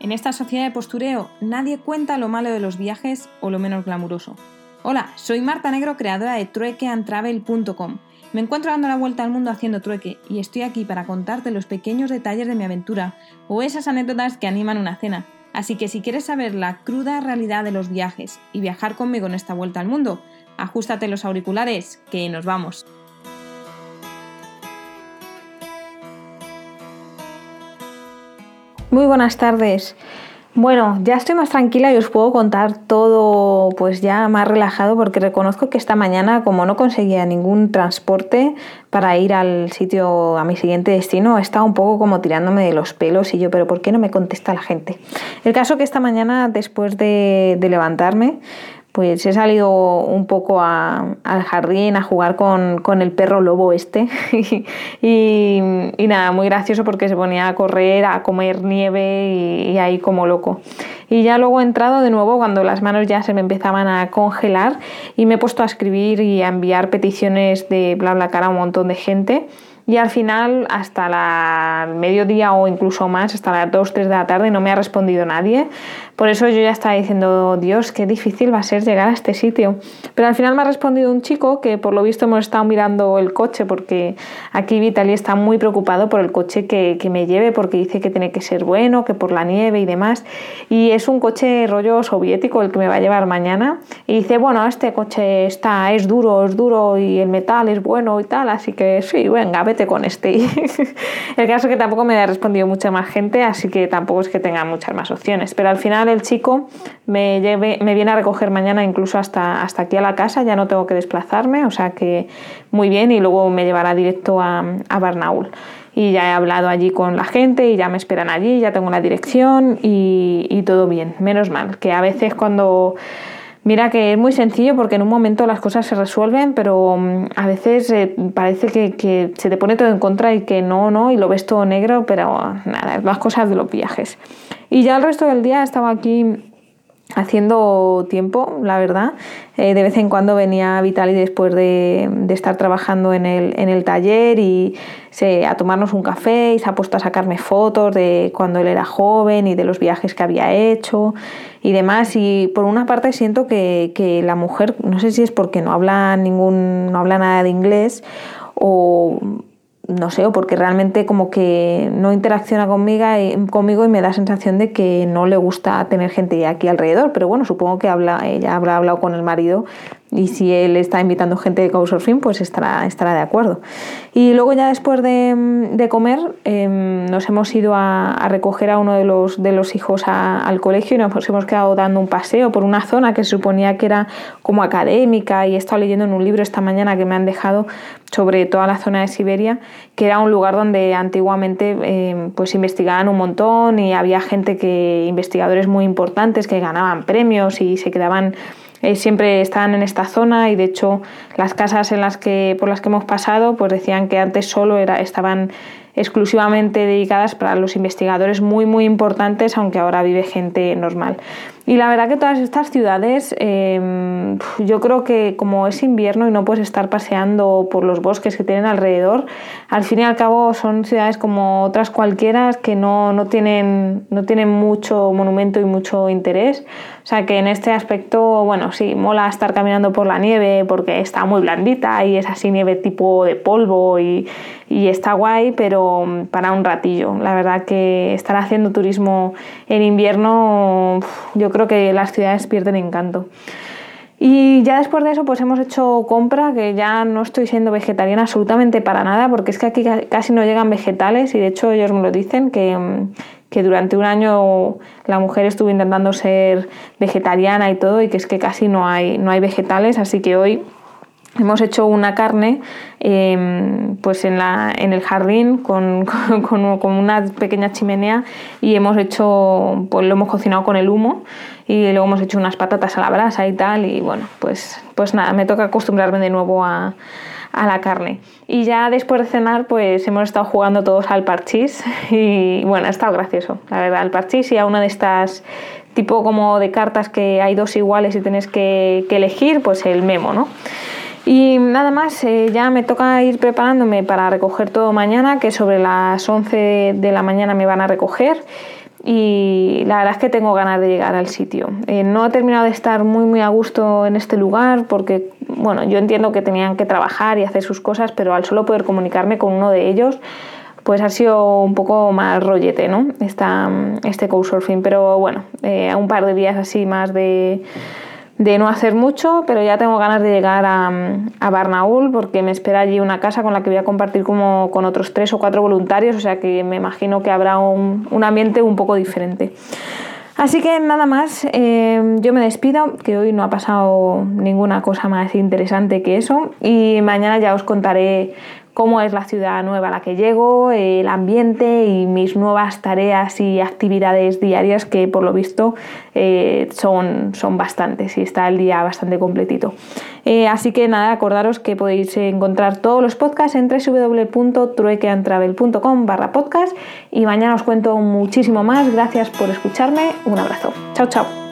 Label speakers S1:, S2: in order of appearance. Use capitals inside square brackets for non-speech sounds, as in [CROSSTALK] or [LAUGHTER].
S1: En esta sociedad de postureo nadie cuenta lo malo de los viajes o lo menos glamuroso. Hola, soy Marta Negro, creadora de truequeandtravel.com. Me encuentro dando la vuelta al mundo haciendo trueque y estoy aquí para contarte los pequeños detalles de mi aventura o esas anécdotas que animan una cena. Así que si quieres saber la cruda realidad de los viajes y viajar conmigo en esta vuelta al mundo, ajustate los auriculares, que nos vamos. Muy buenas tardes. Bueno, ya estoy más tranquila y os puedo contar todo pues ya más relajado porque reconozco que esta mañana como no conseguía ningún transporte para ir al sitio a mi siguiente destino, estaba un poco como tirándome de los pelos y yo, pero ¿por qué no me contesta la gente? El caso que esta mañana después de, de levantarme pues he salido un poco al jardín a jugar con, el perro lobo este [LAUGHS] y, nada, muy gracioso porque se ponía a correr, a comer nieve y, ahí como loco. Y ya luego he entrado de nuevo cuando las manos ya se me empezaban a congelar y me he puesto a escribir y a enviar peticiones de bla bla cara a un montón de gente y al final hasta la mediodía o incluso más, hasta las 2, 3 de la tarde no me ha respondido nadie. Por eso yo ya estaba diciendo, Dios, qué difícil va a ser llegar a este sitio. Pero al final me ha respondido un chico que por lo visto hemos estado mirando el coche porque aquí Vitaly está muy preocupado por el coche que, que me lleve porque dice que tiene que ser bueno, que por la nieve y demás. Y es un coche rollo soviético el que me va a llevar mañana. Y dice, bueno, este coche está, es duro, es duro y el metal es bueno y tal. Así que sí, venga, vete con este. [LAUGHS] el caso es que tampoco me ha respondido mucha más gente, así que tampoco es que tenga muchas más opciones. Pero al final el chico me, lleve, me viene a recoger mañana incluso hasta, hasta aquí a la casa, ya no tengo que desplazarme, o sea que muy bien, y luego me llevará directo a, a Barnaul y ya he hablado allí con la gente y ya me esperan allí, ya tengo la dirección y, y, todo bien, menos mal, que a veces cuando Mira que es muy sencillo porque en un momento las cosas se resuelven, pero mm, a veces eh, parece que, se te pone todo en contra y que no, no, y lo ves todo negro, pero nada, las cosas de los viajes. Y ya el resto del día estaba aquí haciendo tiempo, la verdad. Eh, de vez en cuando venía Vitali después de, estar trabajando en el, en el taller y se, a tomarnos un café y se ha puesto a sacarme fotos de cuando él era joven y de los viajes que había hecho y demás. Y por una parte siento que, que la mujer, no sé si es porque no habla ningún, no habla nada de inglés o no sé, o porque realmente como que no interacciona conmigo y, conmigo y me da sensación de que no le gusta tener gente aquí alrededor. Pero bueno, supongo que habla, ella habrá hablado con el marido y si él está invitando gente de Couchsurfing, pues estará, estará de acuerdo. Y luego ya después de, comer em, nos hemos ido a, recoger a uno de los, de los hijos al colegio y nos hemos quedado dando un paseo por una zona que se suponía que era como académica y he estado leyendo en un libro esta mañana que me han dejado sobre toda la zona de Siberia, que era un lugar donde antiguamente em, pues investigaban un montón y había gente que, investigadores muy importantes que ganaban premios y se quedaban eh, siempre estaban en esta zona y de hecho las casas en las que, por las que hemos pasado pues decían que antes solo era, estaban exclusivamente dedicadas para los investigadores muy muy importantes, aunque ahora vive gente normal. Y la verdad que todas estas ciudades, em, yo creo que como es invierno y no puedes estar paseando por los bosques que tienen alrededor, al fin y al cabo son ciudades como otras cualquiera que no, no, tienen, no tienen mucho monumento y mucho interés. O sea que en este aspecto, bueno, sí, mola estar caminando por la nieve porque está muy blandita y es así nieve tipo de polvo y, y está guay, pero para un ratillo. La verdad que estar haciendo turismo en invierno, yo creo que las ciudades pierden encanto. Y ya después de eso, pues hemos hecho compra, que ya no estoy siendo vegetariana absolutamente para nada, porque es que aquí casi no llegan vegetales y de hecho ellos me lo dicen, que, que durante un año la mujer estuvo intentando ser vegetariana y todo y que es que casi no hay, no hay vegetales, así que hoy hemos hecho una carne em, pues en, la, en el jardín [LAUGHS] con, con, una pequeña chimenea y hemos hecho pues lo hemos cocinado con el humo y luego hemos hecho unas patatas a la brasa y tal y bueno pues pues nada me toca acostumbrarme de nuevo a, a la carne. Y ya después de cenar pues hemos estado jugando todos al parchís [LAUGHS] y bueno ha estado gracioso la verdad al parchís y a una de estas tipo como de cartas que hay dos iguales y tienes que elegir pues el memo no y nada más, eh, ya me toca ir preparándome para recoger todo mañana, que sobre las 11 de la mañana me van a recoger. y la verdad es que tengo ganas de llegar al sitio. Eh, no he terminado de estar muy muy a gusto en este lugar porque, bueno, yo entiendo que tenían que trabajar y hacer sus cosas, pero al solo poder comunicarme con uno de ellos, pues ha sido un poco más rollete, ¿no? Esta, este pero bueno, eh, un par de días así más de de no hacer mucho, pero ya tengo ganas de llegar a, a, Barnaul porque me espera allí una casa con la que voy a compartir como con otros tres o cuatro voluntarios, o sea que me imagino que habrá un, un ambiente un poco diferente. Así que nada más, eh, yo me despido, que hoy no ha pasado ninguna cosa más interesante que eso y mañana ya os contaré cómo es la ciudad nueva a la que llego, el ambiente y mis nuevas tareas y actividades diarias que por lo visto eh, son, son bastantes y está el día bastante completito. Eh, así que nada, acordaros que podéis encontrar todos los podcasts en www.truequeantravel.com barra podcast y mañana os cuento muchísimo más. Gracias por escucharme. Un abrazo. Chao, chao.